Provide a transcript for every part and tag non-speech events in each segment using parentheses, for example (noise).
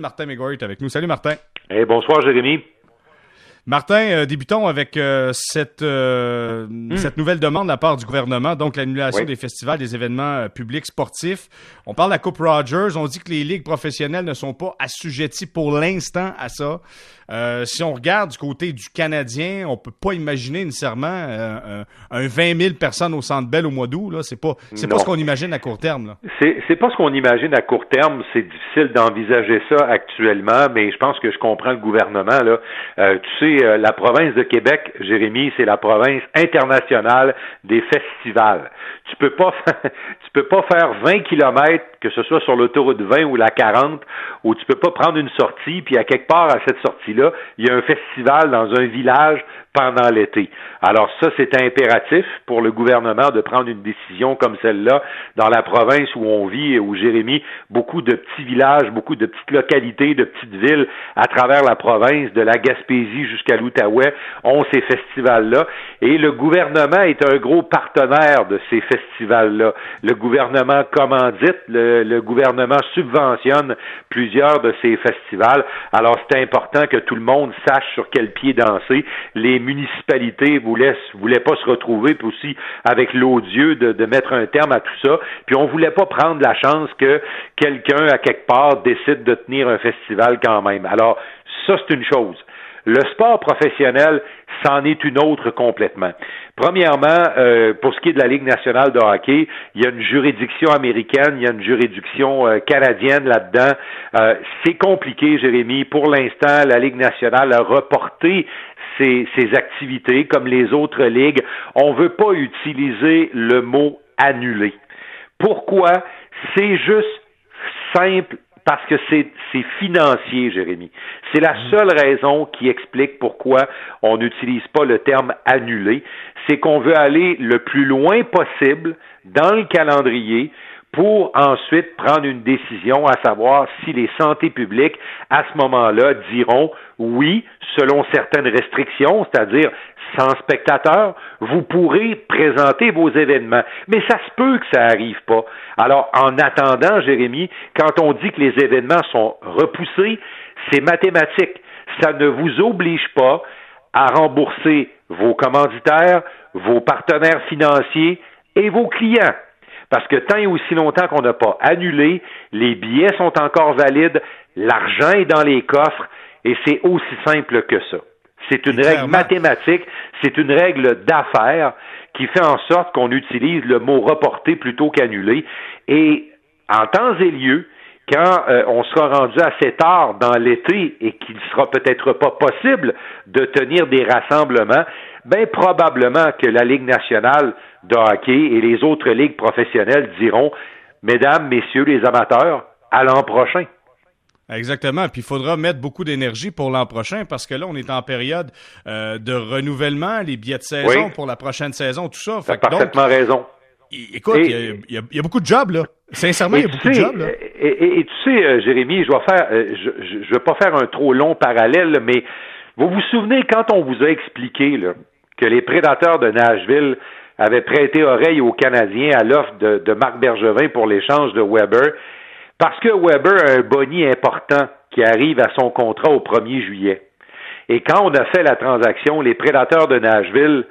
Martin McGuire est avec nous. Salut Martin. Hey, bonsoir Jérémy. Martin, euh, débutons avec euh, cette, euh, hmm. cette nouvelle demande de la part du gouvernement, donc l'annulation des festivals, des événements publics sportifs. On parle de la Coupe Rogers, on dit que les ligues professionnelles ne sont pas assujetties pour l'instant à ça. si on regarde du côté du Canadien, on peut pas imaginer nécessairement un, 20 000 personnes au Centre Bell au mois d'août. Là, c'est pas c'est pas ce qu'on imagine à court terme. C'est c'est pas ce qu'on imagine à court terme. C'est difficile d'envisager ça actuellement, mais je pense que je comprends le gouvernement là. tu sais euh, la province de Québec, Jérémy, c'est la province internationale des festivals. Tu peux pas (laughs) tu peux pas faire 20 kilomètres, que ce soit sur l'autoroute 20 ou la 40, où tu peux pas prendre une sortie, puis à quelque part à cette sortie-là, il y a un festival dans un village pendant l'été. Alors ça, c'est impératif pour le gouvernement de prendre une décision comme celle-là dans la province où on vit, où Jérémy, beaucoup de petits villages, beaucoup de petites localités, de petites villes à travers la province, de la Gaspésie jusqu'à l'Outaouais, ont ces festivals-là. Et le gouvernement est un gros partenaire de ces festivals-là. Le gouvernement commandite, le, le gouvernement subventionne plusieurs de ces festivals. Alors c'est important que tout le monde sache sur quel pied danser. Les municipalités voulaient, voulaient pas se retrouver, aussi avec l'odieux de, de mettre un terme à tout ça. Puis on voulait pas prendre la chance que quelqu'un à quelque part décide de tenir un festival quand même. Alors ça c'est une chose. Le sport professionnel, c'en est une autre complètement. Premièrement, euh, pour ce qui est de la Ligue nationale de hockey, il y a une juridiction américaine, il y a une juridiction euh, canadienne là-dedans. Euh, c'est compliqué, Jérémy. Pour l'instant, la Ligue nationale a reporté ses, activités comme les autres ligues. On ne veut pas utiliser le mot annuler. Pourquoi? C'est juste simple parce que c'est financier, Jérémy. C'est la mmh. seule raison qui explique pourquoi on n'utilise pas le terme annuler. C'est qu'on veut aller le plus loin possible dans le calendrier pour ensuite prendre une décision à savoir si les santé publiques, à ce moment-là, diront oui, selon certaines restrictions, c'est-à-dire sans spectateurs, vous pourrez présenter vos événements. Mais ça se peut que ça arrive pas. Alors, en attendant, Jérémy, quand on dit que les événements sont repoussés, c'est mathématique. Ça ne vous oblige pas à rembourser vos commanditaires, vos partenaires financiers et vos clients. Parce que tant et aussi longtemps qu'on n'a pas annulé, les billets sont encore valides, l'argent est dans les coffres, et c'est aussi simple que ça. C'est une règle mathématique, c'est une règle d'affaires qui fait en sorte qu'on utilise le mot reporter plutôt qu'annuler. Et en temps et lieu, quand euh, on sera rendu assez tard dans l'été et qu'il ne sera peut-être pas possible de tenir des rassemblements, bien probablement que la Ligue nationale de hockey et les autres ligues professionnelles diront, Mesdames, Messieurs les amateurs, à l'an prochain. Exactement. Puis il faudra mettre beaucoup d'énergie pour l'an prochain parce que là, on est en période euh, de renouvellement, les billets de saison pour la prochaine saison, tout ça. Fait parfaitement raison. Écoute, il y, a beaucoup de jobs, là. Sincèrement, il y a beaucoup de jobs, là. Et, tu sais, euh, Jérémy, je vais faire, euh, je, je, vais pas faire un trop long parallèle, mais vous vous souvenez quand on vous a expliqué là, que les prédateurs de Nashville avaient prêté oreille aux Canadiens à l'offre de, Marc Bergevin pour l'échange de Weber, parce que Weber a un boni important qui arrive à son contrat au 1er juillet. Et quand on a fait la transaction, les prédateurs de Nashville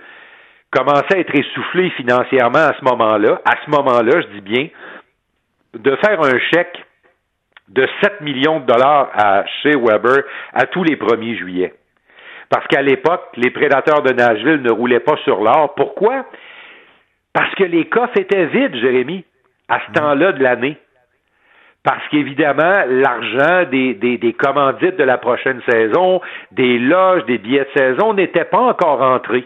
commençaient à être essoufflés financièrement à ce moment-là. À ce moment-là, je dis bien, de faire un chèque de 7 millions de dollars à chez Weber à tous les 1er juillet. Parce qu'à l'époque, les prédateurs de Nashville ne roulaient pas sur l'or. Pourquoi? Parce que les coffres étaient vides, Jérémy, à ce temps-là de l'année. Parce qu'évidemment, l'argent des, des, commandites de la prochaine saison, des loges, des billets de saison n'était pas encore entré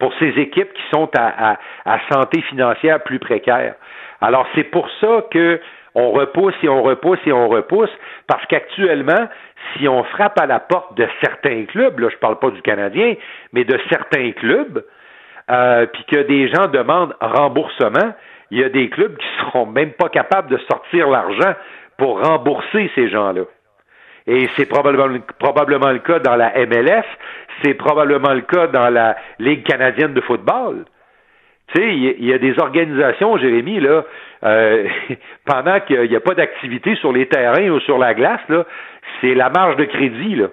pour ces équipes qui sont à, à, à santé financière plus précaire. Alors, c'est pour ça que on repousse et on repousse et on repousse, parce qu'actuellement, si on frappe à la porte de certains clubs, là, je parle pas du Canadien, mais de certains clubs, euh, puis que des gens demandent remboursement, il y a des clubs qui seront même pas capables de sortir l'argent pour rembourser ces gens-là. Et c'est probablement, probablement le cas dans la MLS, c'est probablement le cas dans la Ligue canadienne de football. Tu sais, il y, a des organisations, Jérémy, là, euh, (laughs) pendant qu'il n'y a pas d'activité sur les terrains ou sur la glace, là, c'est la marge de crédit, là.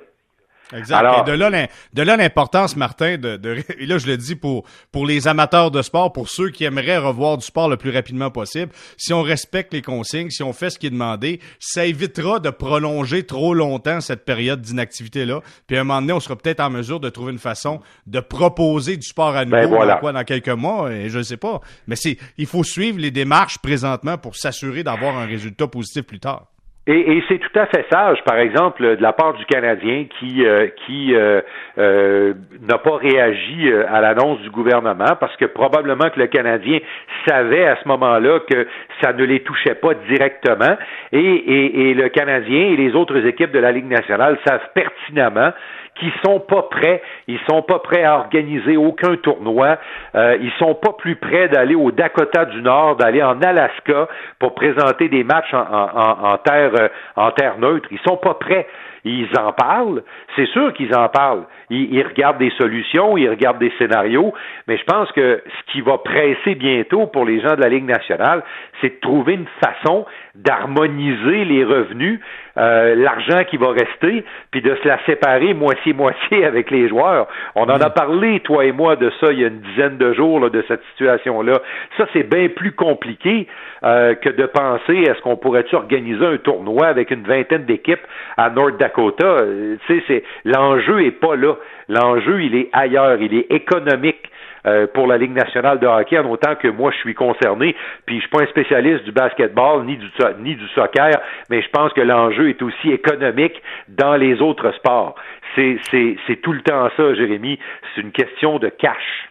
Exact. Alors, de là, de là l'importance, Martin, de, de, et là je le dis pour pour les amateurs de sport, pour ceux qui aimeraient revoir du sport le plus rapidement possible, si on respecte les consignes, si on fait ce qui est demandé, ça évitera de prolonger trop longtemps cette période d'inactivité là. Puis à un moment donné, on sera peut-être en mesure de trouver une façon de proposer du sport à nouveau ben, dans, quoi, dans quelques mois, et je ne sais pas. Mais c'est il faut suivre les démarches présentement pour s'assurer d'avoir un résultat positif plus tard. Et, et c'est tout à fait sage, par exemple, de la part du Canadien qui euh, qui euh, euh, n'a pas réagi à l'annonce du gouvernement parce que probablement que le Canadien savait à ce moment-là que ça ne les touchait pas directement. Et, et, et le Canadien et les autres équipes de la Ligue nationale savent pertinemment qui sont pas prêts, ils sont pas prêts à organiser aucun tournoi, euh, ils sont pas plus prêts d'aller au Dakota du Nord, d'aller en Alaska pour présenter des matchs euh, en terre neutre, ils sont pas prêts. Ils en parlent. C'est sûr qu'ils en parlent. Ils, regardent des solutions, ils regardent des scénarios, mais je pense que ce qui va presser bientôt pour les gens de la Ligue nationale, c'est de trouver une façon d'harmoniser les revenus, euh, l'argent qui va rester, puis de se la séparer moitié-moitié (laughs) avec les joueurs. On en a parlé, toi et moi, de ça il y a une dizaine de jours, là, de cette situation-là. Ça, c'est bien plus compliqué euh, que de penser est-ce qu'on pourrait-tu organiser un tournoi avec une vingtaine d'équipes à North Dakota. Euh, tu sais, c'est l'enjeu est pas là. L'enjeu, il est ailleurs. Il est économique. Euh, pour la Ligue nationale de hockey, en autant que moi je suis concerné, puis je suis pas un spécialiste du basketball ni du ni du soccer, mais je pense que l'enjeu est aussi économique dans les autres sports. C'est c'est tout le temps ça, Jérémy. C'est une question de cash.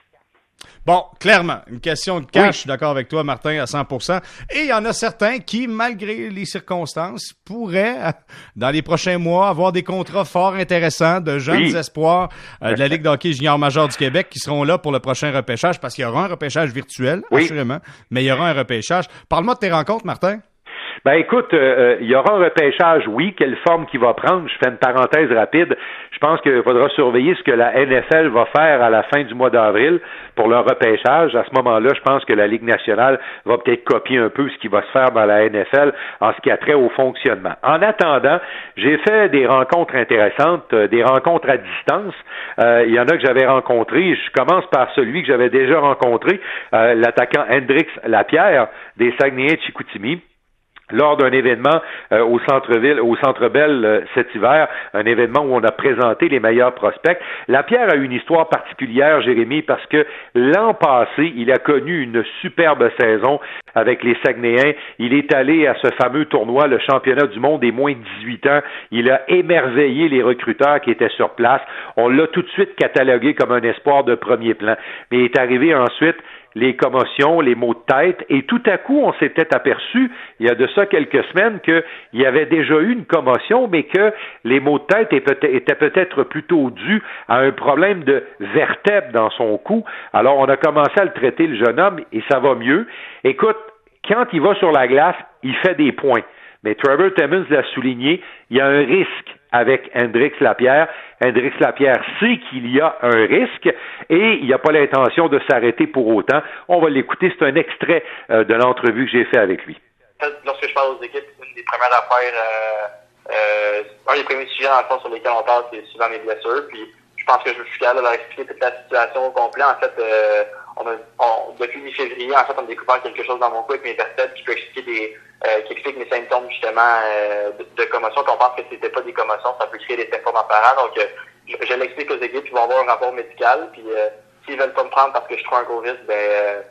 Bon, clairement, une question de cash, je suis d'accord avec toi, Martin, à 100%. Et il y en a certains qui, malgré les circonstances, pourraient, (laughs) dans les prochains mois, avoir des contrats fort intéressants de jeunes espoirs euh, de la Ligue d'hockey junior major du Québec qui seront là pour le prochain repêchage, parce qu'il y aura un repêchage virtuel, assurément, mais il y aura un repêchage. Parle-moi de tes rencontres, Martin. Ben écoute, euh, euh, il y aura un repêchage, oui. Quelle forme qu'il va prendre? Je fais une parenthèse rapide. Je pense qu'il faudra surveiller ce que la NFL va faire à la fin du mois d'avril pour leur repêchage. À ce moment-là, je pense que la Ligue nationale va peut-être copier un peu ce qui va se faire dans la NFL en ce qui a trait au fonctionnement. En attendant, j'ai fait des rencontres intéressantes, euh, des rencontres à distance. il y en a que j'avais rencontrés. Je commence par celui que j'avais déjà rencontré, l'attaquant Hendrix Lapierre des Saguenay-Chicoutimi lors d'un événement euh, au centre-ville, au centre euh, cet hiver, un événement où on a présenté les meilleurs prospects. La Pierre a une histoire particulière, Jérémy, parce que l'an passé, il a connu une superbe saison avec les Saguenayens. Il est allé à ce fameux tournoi, le championnat du monde des moins de 18 ans. Il a émerveillé les recruteurs qui étaient sur place. On l'a tout de suite catalogué comme un espoir de premier plan. Mais il est arrivé ensuite les commotions, les maux de tête, et tout à coup, on s'était aperçu, il y a de ça quelques semaines, qu'il y avait déjà eu une commotion, mais que les maux de tête étaient peut-être plutôt dus à un problème de vertèbre dans son cou. Alors, on a commencé à le traiter, le jeune homme, et ça va mieux. Écoute, quand il va sur la glace, il fait des points. Mais Trevor Timmons l'a souligné, il y a un risque avec Hendrix Lapierre. Hendrix Lapierre sait qu'il y a un risque et il n'a pas l'intention de s'arrêter pour autant. On va l'écouter. C'est un extrait euh, de l'entrevue que j'ai fait avec lui. Lorsque je parle aux équipes, une des premières affaires, euh, euh, un des premiers sujets, dans le sur lesquels on parle, c'est souvent mes blessures. Puis je pense que je suis capable de leur expliquer toute la situation au complet. En fait, on a, on, depuis mi-février, en fait, on a découvert quelque chose dans mon cou avec mes vertèbres qui peut expliquer des, euh, qui explique mes symptômes justement euh, de, de, commotion. on pense que c'était pas des commotions, ça peut créer des symptômes apparents. Donc, euh, je, je l'explique aux équipes, ils vont avoir un rapport médical. Puis, euh, s'ils veulent pas me prendre parce que je trouve un gros risque, ben,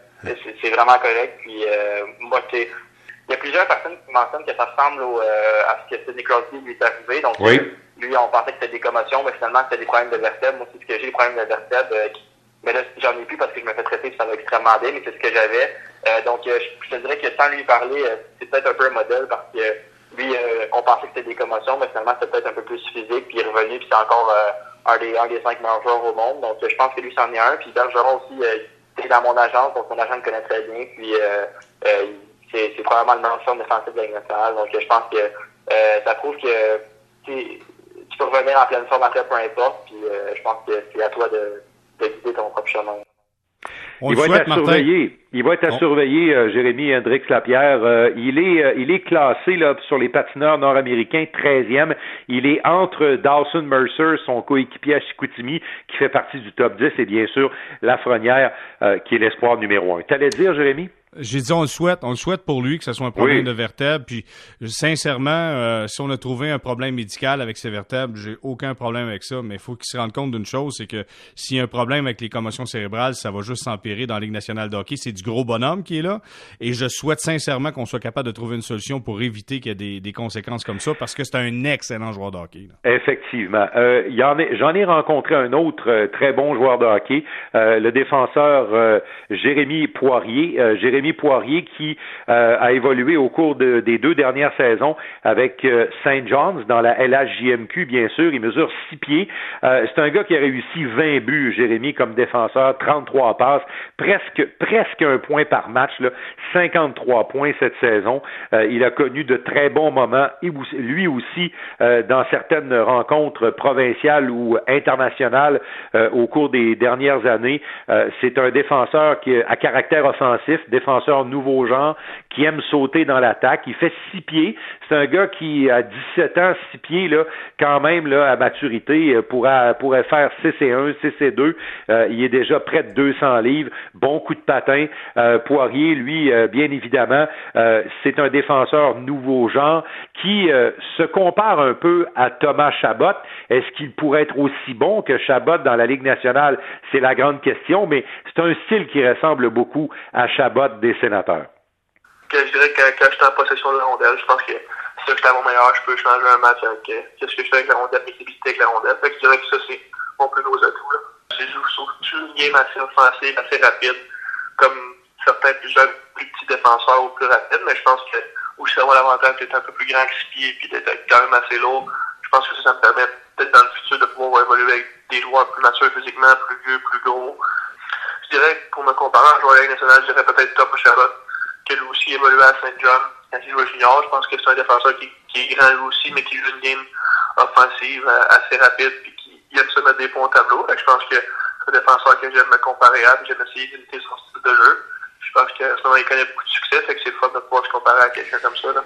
c'est vraiment correct. Puis, moi, c'est il y a plusieurs personnes qui mentionnent que ça ressemble au, à ce que Sidney Crosby lui est arrivé. Donc, oui. Lui, on pensait que c'était des commotions, mais finalement, c'était des problèmes de vertèbres. Moi aussi, ce que j'ai, des problèmes de vertèbres. Euh, mais là, j'en ai plus parce que je me fais traiter ça va extrêmement bien, mais c'est ce que j'avais. Euh, donc, euh, je, te dirais que sans lui parler, c'est peut-être un peu un modèle parce que lui, on pensait que c'était des commotions, mais finalement, c'était peut-être un peu plus physique, puis il est revenu, puis c'est encore un, des, un des cinq meilleurs joueurs au monde. Donc, je pense que lui, c'en est un. Puis Bergeron aussi, c'est dans mon agence, donc mon agent le connaît très bien, puis c'est probablement le meilleur défensif de la nationale. Donc, je pense que ça prouve que tu peux revenir en pleine forme après, peu importe. Puis euh, je pense que c'est à toi de, de guider ton propre chemin. il va être à surveiller. Il va être à surveiller, euh, Jérémy Hendrix Lapierre. Euh, il est euh, il est classé là sur les patineurs nord-américains 13e. Il est entre Dawson Mercer, son coéquipier à Chicoutimi, qui fait partie du top 10, et bien sûr Lafrenière, qui est l'espoir numéro un. T'allais dire, Jérémy? J'ai dit on le souhaite, on le souhaite pour lui que ce soit un problème de vertèbre. Puis sincèrement, euh, si on a trouvé un problème médical avec ses vertèbres, j'ai aucun problème avec ça. Mais il faut qu'il se rende compte d'une chose, c'est que s'il y a un problème avec les commotions cérébrales, ça va juste s'empirer dans la Ligue nationale de hockey. C'est du gros bonhomme qui est là. Et je souhaite sincèrement qu'on soit capable de trouver une solution pour éviter qu'il y ait des, conséquences comme ça, parce que c'est un excellent joueur de hockey. Effectivement. Euh, J'en ai rencontré un autre euh, très bon joueur de hockey, euh, le défenseur Jérémy Poirier. Jérémy Poirier qui euh, a évolué au cours des deux dernières saisons avec euh, St. John's dans la LHJMQ, bien sûr. Il mesure six pieds. Euh, c'est un gars qui a réussi 20 buts, Jérémy, comme défenseur, 33 passes, presque, presque un point par match, là, 53 points cette saison. il a connu de très bons moments, lui aussi, dans certaines rencontres provinciales ou internationales au cours des dernières années. c'est un défenseur qui a caractère offensif, défenseur nouveau genre qui aime sauter dans l'attaque. Il fait six pieds. C'est un gars qui, à 17 ans, six pieds, là, quand même, là, à maturité, euh, pourrait, pourrait faire 6 et 1, 6 et 2. Euh, il est déjà près de 200 livres. Bon coup de patin. Euh, Poirier, lui, bien évidemment, c'est un défenseur nouveau genre qui se compare un peu à Thomas Chabot. Est-ce qu'il pourrait être aussi bon que Chabot dans la Ligue nationale? C'est la grande question, mais c'est un style qui ressemble beaucoup à Chabot des sénateurs? Que je dirais que quand j'étais en possession de la rondelle, je pense que si j'étais à mon meilleur, je peux changer un match avec euh, qu'est-ce que je fais avec la rondelle, mes habilités avec la rondelle. Que je dirais que ça, c'est mon plus gros atout. Là. C'est juste une game assez offensive, assez rapide, comme certains plus jeunes, plus petits défenseurs ou plus rapides, mais je pense que aussi avoir l'avantage d'être un peu plus grand que six pieds puis d'être quand même assez lourd, je pense que ça, ça me permet peut-être dans le futur de pouvoir évoluer avec des joueurs plus matures physiquement, plus vieux, plus gros, je dirais, pour me comparer à un joueur national, je dirais peut-être Top Charlotte, qui lui aussi évolué à Saint John quand il jouait junior. Je pense que c'est un défenseur qui, est grand lui aussi, mais qui joue une game offensive euh, assez rapide puis qui aime se mettre des points au tableau. je pense que c'est un défenseur que j'aime me comparer à, j'aime essayer d'imiter son style de jeu. Je pense qu'à ce il connaît beaucoup de succès, fait que c'est fun de pouvoir se comparer à quelqu'un comme ça. Là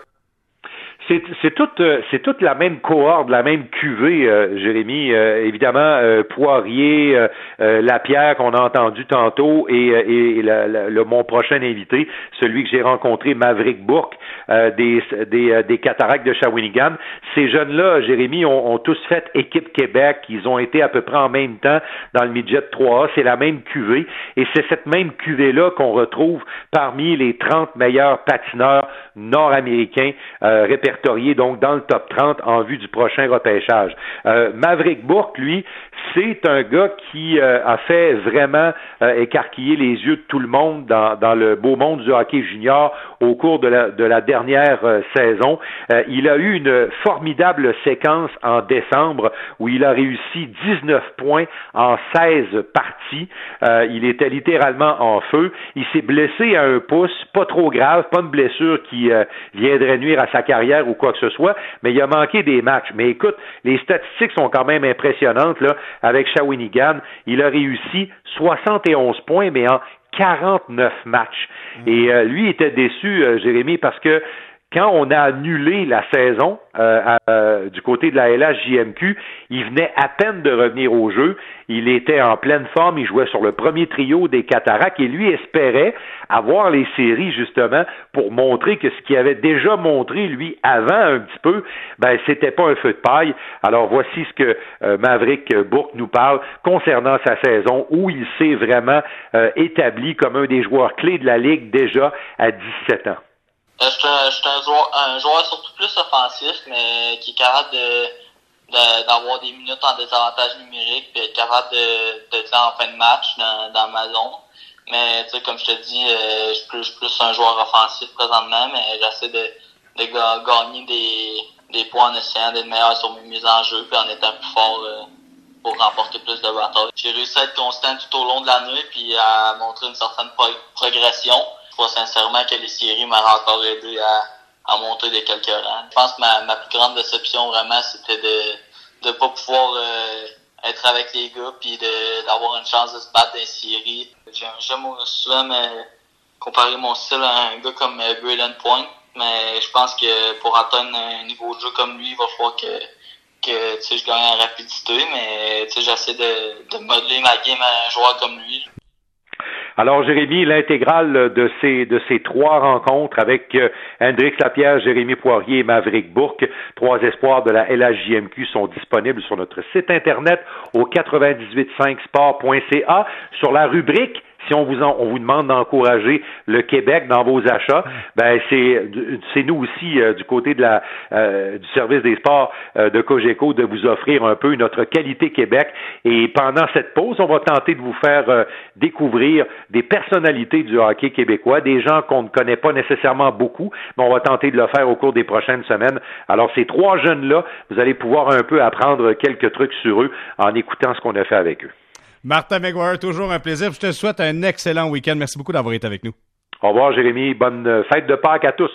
c'est toute euh, c'est toute la même cohorte, la même cuvée, euh, Jérémy. Euh, évidemment, Poirier, Lapierre qu'on a entendu tantôt, et, et le, mon prochain invité, celui que j'ai rencontré, Maverick Bourque, des, des, des cataractes de Shawinigan. Ces jeunes-là, Jérémy, ont, ont, tous fait équipe Québec. Ils ont été à peu près en même temps dans le midget 3A. C'est la même cuvée, et c'est cette même cuvée-là qu'on retrouve parmi les 30 meilleurs patineurs nord-américains répertoriés donc dans le top 30 en vue du prochain repêchage. Euh, Maverick Bourque, lui, c'est un gars qui euh, a fait vraiment euh, écarquiller les yeux de tout le monde dans, le beau monde du hockey junior au cours de la, de la dernière saison. il a eu une formidable séquence en décembre où il a réussi 19 points en 16 parties. il était littéralement en feu. Il s'est blessé à un pouce, pas trop grave, pas une blessure qui viendrait nuire à sa carrière ou quoi que ce soit, mais il a manqué des matchs. Mais écoute, les statistiques sont quand même impressionnantes là. Avec Shawinigan, il a réussi 71 points, mais en 49 matchs. Mmh. Et euh, lui était déçu, euh, Jérémy, parce que quand on a annulé la saison euh, euh, du côté de la LHJMQ, il venait à peine de revenir au jeu. Il était en pleine forme, il jouait sur le premier trio des Cataractes et lui espérait avoir les séries justement pour montrer que ce qu'il avait déjà montré lui avant un petit peu, ben c'était pas un feu de paille. Alors voici ce que euh, Maverick Bourque nous parle concernant sa saison où il s'est vraiment établi comme un des joueurs clés de la ligue déjà à 17 ans. Euh, je suis un, joueur, un joueur surtout plus offensif, mais qui est capable de d'avoir des minutes en désavantage numérique puis capable de, de dire en fin de match dans, dans ma zone. Mais tu sais, comme je te dis, euh, je, suis plus, plus un joueur offensif présentement, mais j'essaie de, de gagner des, des points en essayant d'être meilleur sur mes mises en jeu puis en étant plus fort euh, pour remporter plus de batailles. J'ai réussi à être constant tout au long de l'année puis à montrer une certaine progression crois sincèrement que les séries m'ont encore aidé à, à monter des quelques rangs. Je pense que ma, ma plus grande déception vraiment, c'était de ne pas pouvoir euh, être avec les gars puis d'avoir une chance de se battre dans les séries. J'aime souvent me comparer mon style à un gars comme Braden Point, mais je pense que pour atteindre un niveau de jeu comme lui, il va falloir que que je gagne en rapidité, mais j'essaie de, de modeler ma game à un joueur comme lui. Alors, Jérémy, l'intégrale de ces, de ces trois rencontres avec euh, Hendrix Lapierre, Jérémy Poirier et Maverick Bourque, trois espoirs de la LHJMQ sont disponibles sur notre site internet au 985sport.ca sur la rubrique si on vous, on vous demande d'encourager le Québec dans vos achats, ben c'est c'est nous aussi euh, du côté de la euh, du service des sports euh, de Cogeco de vous offrir un peu notre qualité Québec. Et pendant cette pause, on va tenter de vous faire découvrir des personnalités du hockey québécois, des gens qu'on ne connaît pas nécessairement beaucoup, mais on va tenter de le faire au cours des prochaines semaines. Alors ces trois jeunes là, vous allez pouvoir un peu apprendre quelques trucs sur eux en écoutant ce qu'on a fait avec eux. Martin McGuire, toujours un plaisir. Je te souhaite un excellent week-end. Merci beaucoup d'avoir été avec nous. Au revoir, Jérémy. Bonne fête de Pâques à tous.